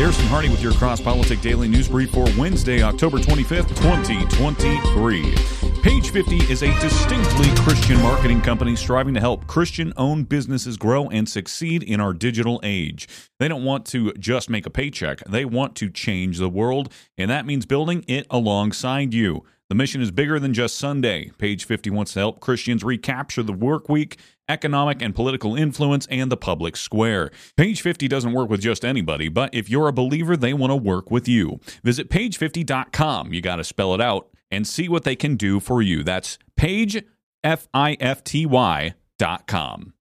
Garrison Hardie with your Cross Politic Daily News Brief for Wednesday, October 25th, 2023. Page 50 is a distinctly Christian marketing company striving to help Christian owned businesses grow and succeed in our digital age. They don't want to just make a paycheck, they want to change the world, and that means building it alongside you. The mission is bigger than just Sunday. Page 50 wants to help Christians recapture the work week, economic and political influence, and the public square. Page 50 doesn't work with just anybody, but if you're a believer, they want to work with you. Visit page50.com, you got to spell it out, and see what they can do for you. That's page, F I F T Y dot com.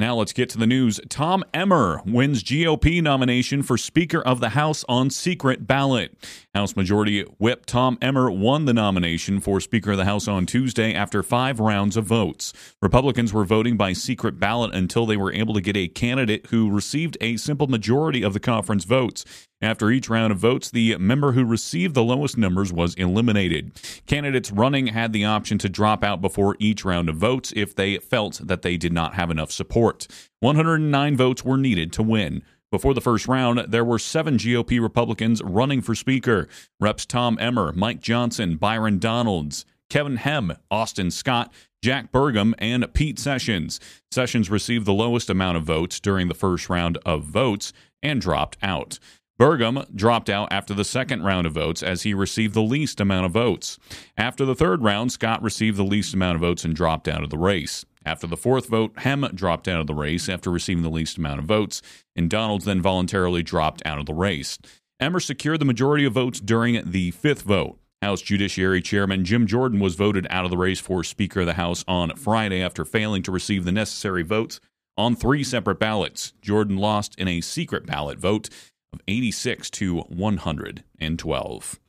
Now let's get to the news. Tom Emmer wins GOP nomination for Speaker of the House on secret ballot. House Majority Whip Tom Emmer won the nomination for Speaker of the House on Tuesday after five rounds of votes. Republicans were voting by secret ballot until they were able to get a candidate who received a simple majority of the conference votes. After each round of votes, the member who received the lowest numbers was eliminated. Candidates running had the option to drop out before each round of votes if they felt that they did not have enough support. 109 votes were needed to win. Before the first round, there were seven GOP Republicans running for Speaker Reps Tom Emmer, Mike Johnson, Byron Donalds, Kevin Hern, Austin Scott, Jack Bergman, and Pete Sessions. Sessions received the lowest amount of votes during the first round of votes and dropped out. Bergman dropped out after the second round of votes as he received the least amount of votes. After the third round, Scott received the least amount of votes and dropped out of the race. After the fourth vote, Hern dropped out of the race after receiving the least amount of votes, and Donalds then voluntarily dropped out of the race. Emmer secured the majority of votes during the fifth vote. House Judiciary Chairman Jim Jordan was voted out of the race for Speaker of the House on Friday after failing to receive the necessary votes on three separate ballots. Jordan lost in a secret ballot vote of 86 to 112.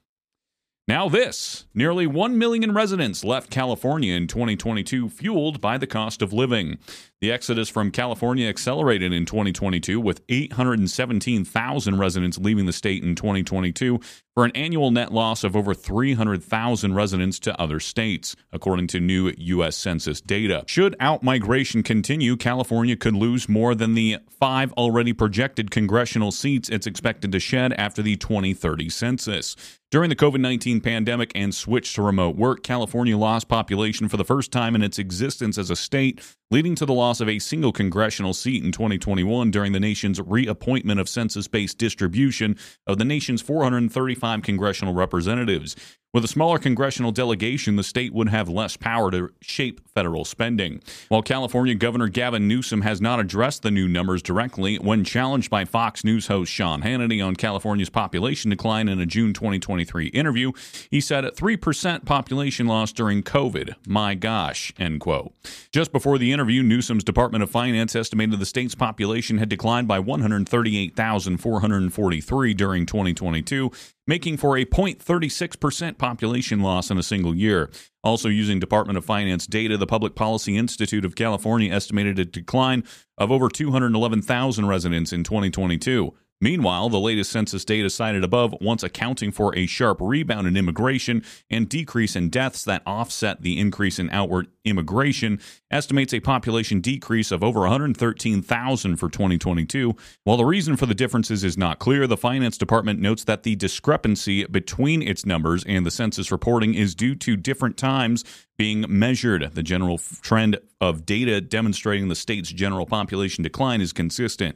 Now, this nearly 1 million residents left California in 2022, fueled by the cost of living. The exodus from California accelerated in 2022, with 817,000 residents leaving the state in 2022 for an annual net loss of over 300,000 residents to other states, according to new U.S. Census data. Should outmigration continue, California could lose more than the five already projected congressional seats it's expected to shed after the 2030 census. During the COVID 19 pandemic and switch to remote work, California lost population for the first time in its existence as a state, leading to the loss of a single congressional seat in 2021 during the nation's reappointment of census based distribution of the nation's 435 congressional representatives. With a smaller congressional delegation, the state would have less power to shape federal spending. While California Governor Gavin Newsom has not addressed the new numbers directly, when challenged by Fox News host Sean Hannity on California's population decline in a June 2023 interview, he said 3% population loss during COVID. My gosh, end quote. Just before the interview, Newsom's Department of Finance estimated the state's population had declined by 138,443 during 2022 making for a 0.36% population loss in a single year. Also, using Department of Finance data, the Public Policy Institute of California estimated a decline of over 211,000 residents in 2022. Meanwhile, the latest census data cited above, once accounting for a sharp rebound in immigration and decrease in deaths that offset the increase in outward immigration, estimates a population decrease of over 113,000 for 2022. While the reason for the differences is not clear, the Finance Department notes that the discrepancy between its numbers and the census reporting is due to different times being measured. The general trend of data demonstrating the state's general population decline is consistent.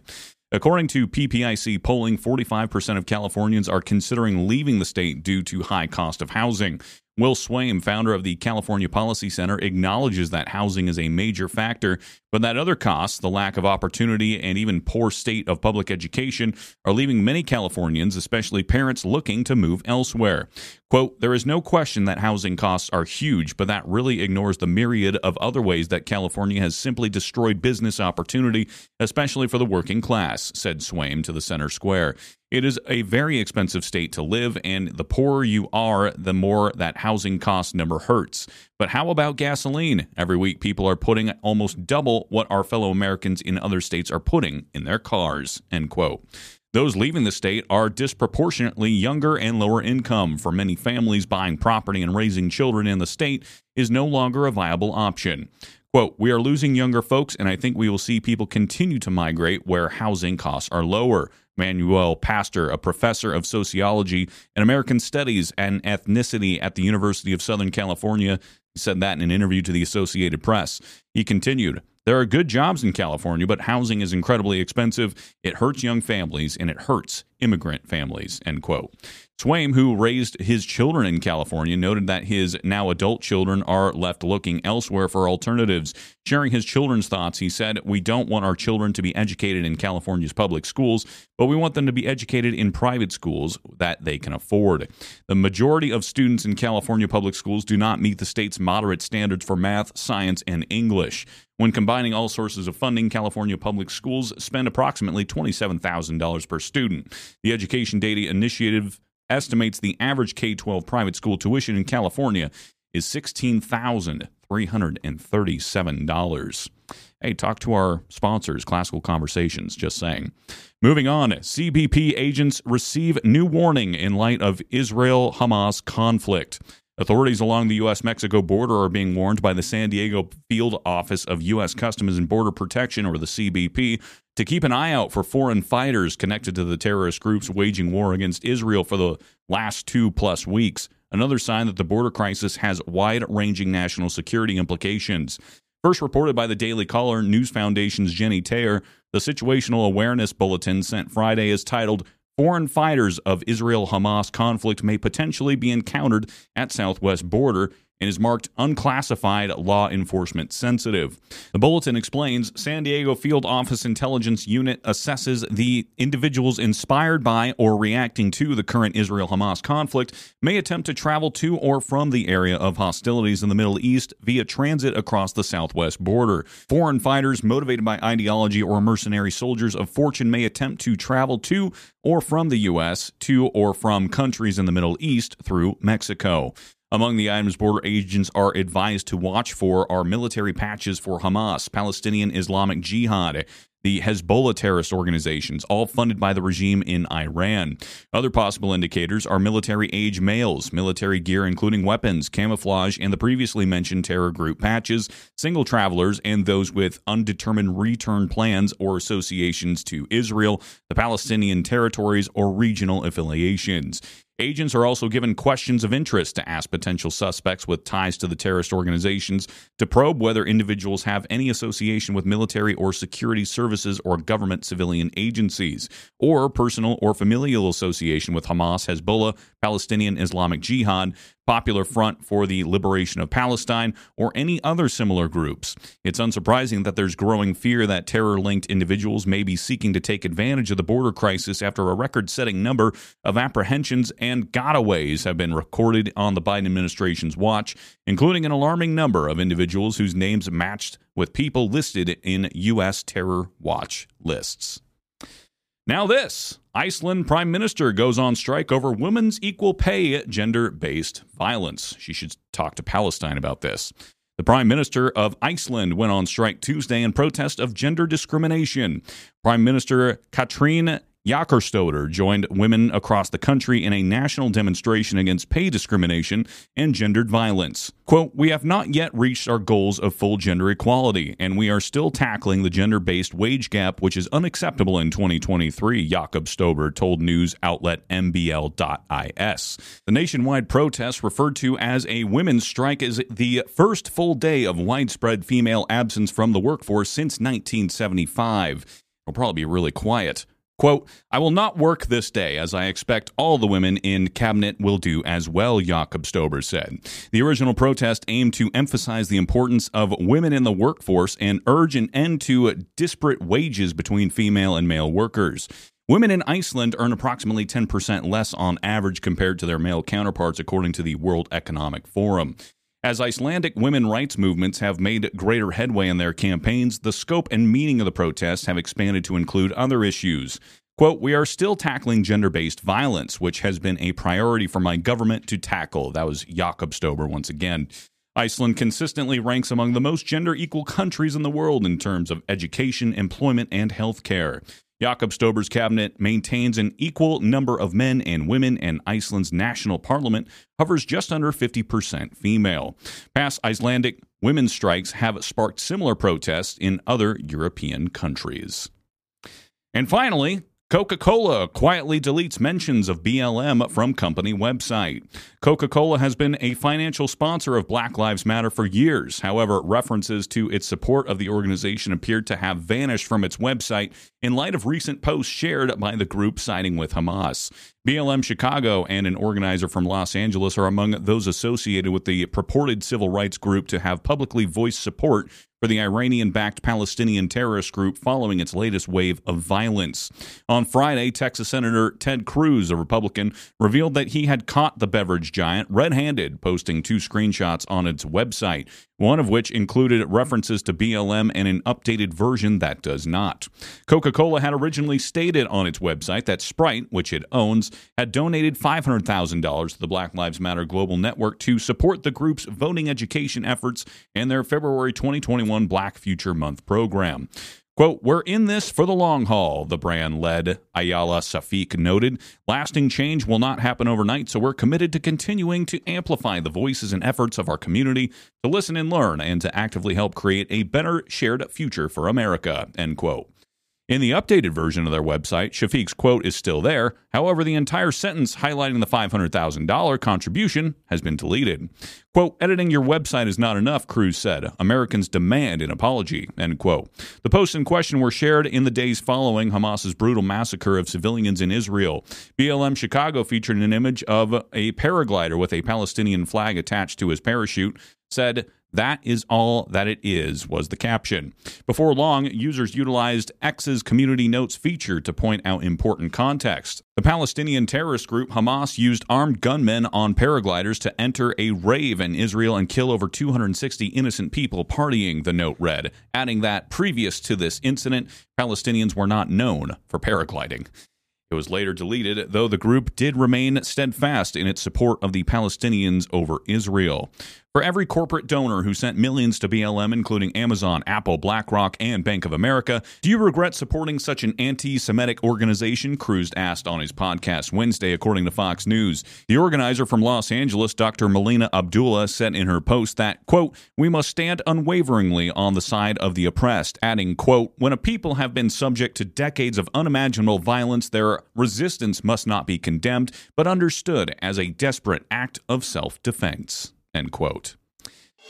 According to PPIC polling, 45% of Californians are considering leaving the state due to high cost of housing. Will Swaim, founder of the California Policy Center, acknowledges that housing is a major factor, but that other costs, the lack of opportunity and even poor state of public education, are leaving many Californians, especially parents, looking to move elsewhere. Quote, there is no question that housing costs are huge, but that really ignores the myriad of other ways that California has simply destroyed business opportunity, especially for the working class, said Swaim to the Center Square. It is a very expensive state to live, and the poorer you are, the more that housing cost number hurts. But how about gasoline? Every week, people are putting almost double what our fellow Americans in other states are putting in their cars. End quote. Those leaving the state are disproportionately younger and lower income. For many families, buying property and raising children in the state is no longer a viable option. Quote, we are losing younger folks, and I think we will see people continue to migrate where housing costs are lower. Manuel Pastor, a professor of sociology and American studies and ethnicity at the University of Southern California, said that in an interview to the Associated Press. He continued, there are good jobs in California, but housing is incredibly expensive. It hurts young families and it hurts immigrant families. End quote. Swaim, who raised his children in California, noted that his now adult children are left looking elsewhere for alternatives. Sharing his children's thoughts, he said, We don't want our children to be educated in California's public schools, but we want them to be educated in private schools that they can afford. The majority of students in California public schools do not meet the state's moderate standards for math, science, and English. When combining all sources of funding, California public schools spend approximately $27,000 per student. The Education Data Initiative estimates the average K 12 private school tuition in California is $16,337. Hey, talk to our sponsors, Classical Conversations, just saying. Moving on, CBP agents receive new warning in light of Israel Hamas conflict. Authorities along the U.S. Mexico border are being warned by the San Diego Field Office of U.S. Customs and Border Protection, or the CBP, to keep an eye out for foreign fighters connected to the terrorist groups waging war against Israel for the last two plus weeks. Another sign that the border crisis has wide ranging national security implications. First reported by the Daily Caller News Foundation's Jenny Taylor, the Situational Awareness Bulletin sent Friday is titled Foreign fighters of Israel Hamas conflict may potentially be encountered at southwest border and is marked unclassified law enforcement sensitive. The bulletin explains San Diego Field Office Intelligence Unit assesses the individuals inspired by or reacting to the current Israel Hamas conflict may attempt to travel to or from the area of hostilities in the Middle East via transit across the southwest border. Foreign fighters motivated by ideology or mercenary soldiers of fortune may attempt to travel to or from the U.S. to or from countries in the Middle East through Mexico. Among the items border agents are advised to watch for are military patches for Hamas, Palestinian Islamic Jihad, the Hezbollah terrorist organizations, all funded by the regime in Iran. Other possible indicators are military age males, military gear including weapons, camouflage, and the previously mentioned terror group patches, single travelers, and those with undetermined return plans or associations to Israel, the Palestinian territories, or regional affiliations. Agents are also given questions of interest to ask potential suspects with ties to the terrorist organizations to probe whether individuals have any association with military or security services or government civilian agencies, or personal or familial association with Hamas, Hezbollah, Palestinian Islamic Jihad, Popular Front for the Liberation of Palestine, or any other similar groups. It's unsurprising that there's growing fear that terror linked individuals may be seeking to take advantage of the border crisis after a record setting number of apprehensions and gotaways have been recorded on the Biden administration's watch, including an alarming number of individuals whose names matched with people listed in U.S. terror watch lists. Now, this Iceland Prime Minister goes on strike over women's equal pay, gender based violence. She should talk to Palestine about this. The Prime Minister of Iceland went on strike Tuesday in protest of gender discrimination. Prime Minister Katrin Jakobsdottir joined women across the country in a national demonstration against pay discrimination and gendered violence. Quote, We have not yet reached our goals of full gender equality, and we are still tackling the gender based wage gap, which is unacceptable in 2023, Jakobsdottir told news outlet MBL.is. The nationwide protest, referred to as a women's strike, is the first full day of widespread female absence from the workforce since 1975. It'll probably be really quiet. Quote, I will not work this day, as I expect all the women in cabinet will do as well, Jakobsdottir said. The original protest aimed to emphasize the importance of women in the workforce and urge an end to disparate wages between female and male workers. Women in Iceland earn approximately 10% less on average compared to their male counterparts, according to the World Economic Forum. As Icelandic women rights movements have made greater headway in their campaigns, the scope and meaning of the protests have expanded to include other issues. Quote, we are still tackling gender based violence, which has been a priority for my government to tackle. That was Jakobsdottir once again. Iceland consistently ranks among the most gender equal countries in the world in terms of education, employment, and health care. Jakobsdottir's cabinet maintains an equal number of men and women, and Iceland's national parliament hovers just under 50% female. Past Icelandic women's strikes have sparked similar protests in other European countries. And finally, Coca Cola quietly deletes mentions of BLM from company website. Coca Cola has been a financial sponsor of Black Lives Matter for years. However, references to its support of the organization appeared to have vanished from its website in light of recent posts shared by the group siding with Hamas. BLM Chicago and an organizer from Los Angeles are among those associated with the purported civil rights group to have publicly voiced support for the Iranian backed Palestinian terrorist group following its latest wave of violence. On Friday, Texas Senator Ted Cruz, a Republican, revealed that he had caught the beverage giant red handed, posting two screenshots on its website one of which included references to BLM and an updated version that does not. Coca Cola had originally stated on its website that Sprite, which it owns, had donated $500,000 to the Black Lives Matter Global Network to support the group's voting education efforts and their February 2021 Black Future Month program. Quote, We're in this for the long haul, the brand led Ayala Shafiq noted. Lasting change will not happen overnight, so we're committed to continuing to amplify the voices and efforts of our community to listen and learn and to actively help create a better shared future for America, end quote. In the updated version of their website, Shafiq's quote is still there. However, the entire sentence highlighting the $500,000 contribution has been deleted. Quote, editing your website is not enough, Cruz said. Americans demand an apology, end quote. The posts in question were shared in the days following Hamas's brutal massacre of civilians in Israel. BLM Chicago featured an image of a paraglider with a Palestinian flag attached to his parachute, said, that is all that it is, was the caption. Before long, users utilized X's community notes feature to point out important context. The Palestinian terrorist group Hamas used armed gunmen on paragliders to enter a rave in Israel and kill over 260 innocent people partying, the note read, adding that previous to this incident, Palestinians were not known for paragliding. It was later deleted, though the group did remain steadfast in its support of the Palestinians over Israel. For every corporate donor who sent millions to BLM, including Amazon, Apple, BlackRock, and Bank of America, do you regret supporting such an anti Semitic organization? Cruz asked on his podcast Wednesday, according to Fox News. The organizer from Los Angeles, Dr. Melina Abdullah, said in her post that, quote, we must stand unwaveringly on the side of the oppressed, adding, quote, when a people have been subject to decades of unimaginable violence, their resistance must not be condemned, but understood as a desperate act of self defense. End quote.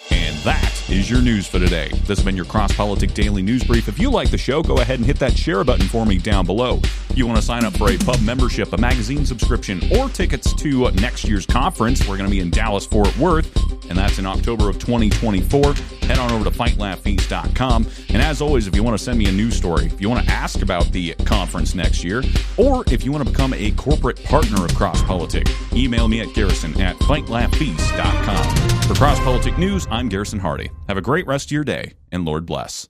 And that is your news for today. This has been your Cross Politic Daily News Brief. If you like the show, go ahead and hit that share button for me down below. You want to sign up for a pub membership, a magazine subscription, or tickets to uh, next year's conference, we're going to be in Dallas, Fort Worth, and that's in October of 2024. Head on over to fightlaughfeast.com. And as always, if you want to send me a news story, if you want to ask about the conference next year, or if you want to become a corporate partner of Cross Politic, email me at garrison at fightlaughfeast.com. For Cross Politic News, I'm Garrison Hardie. Have a great rest of your day, and Lord bless.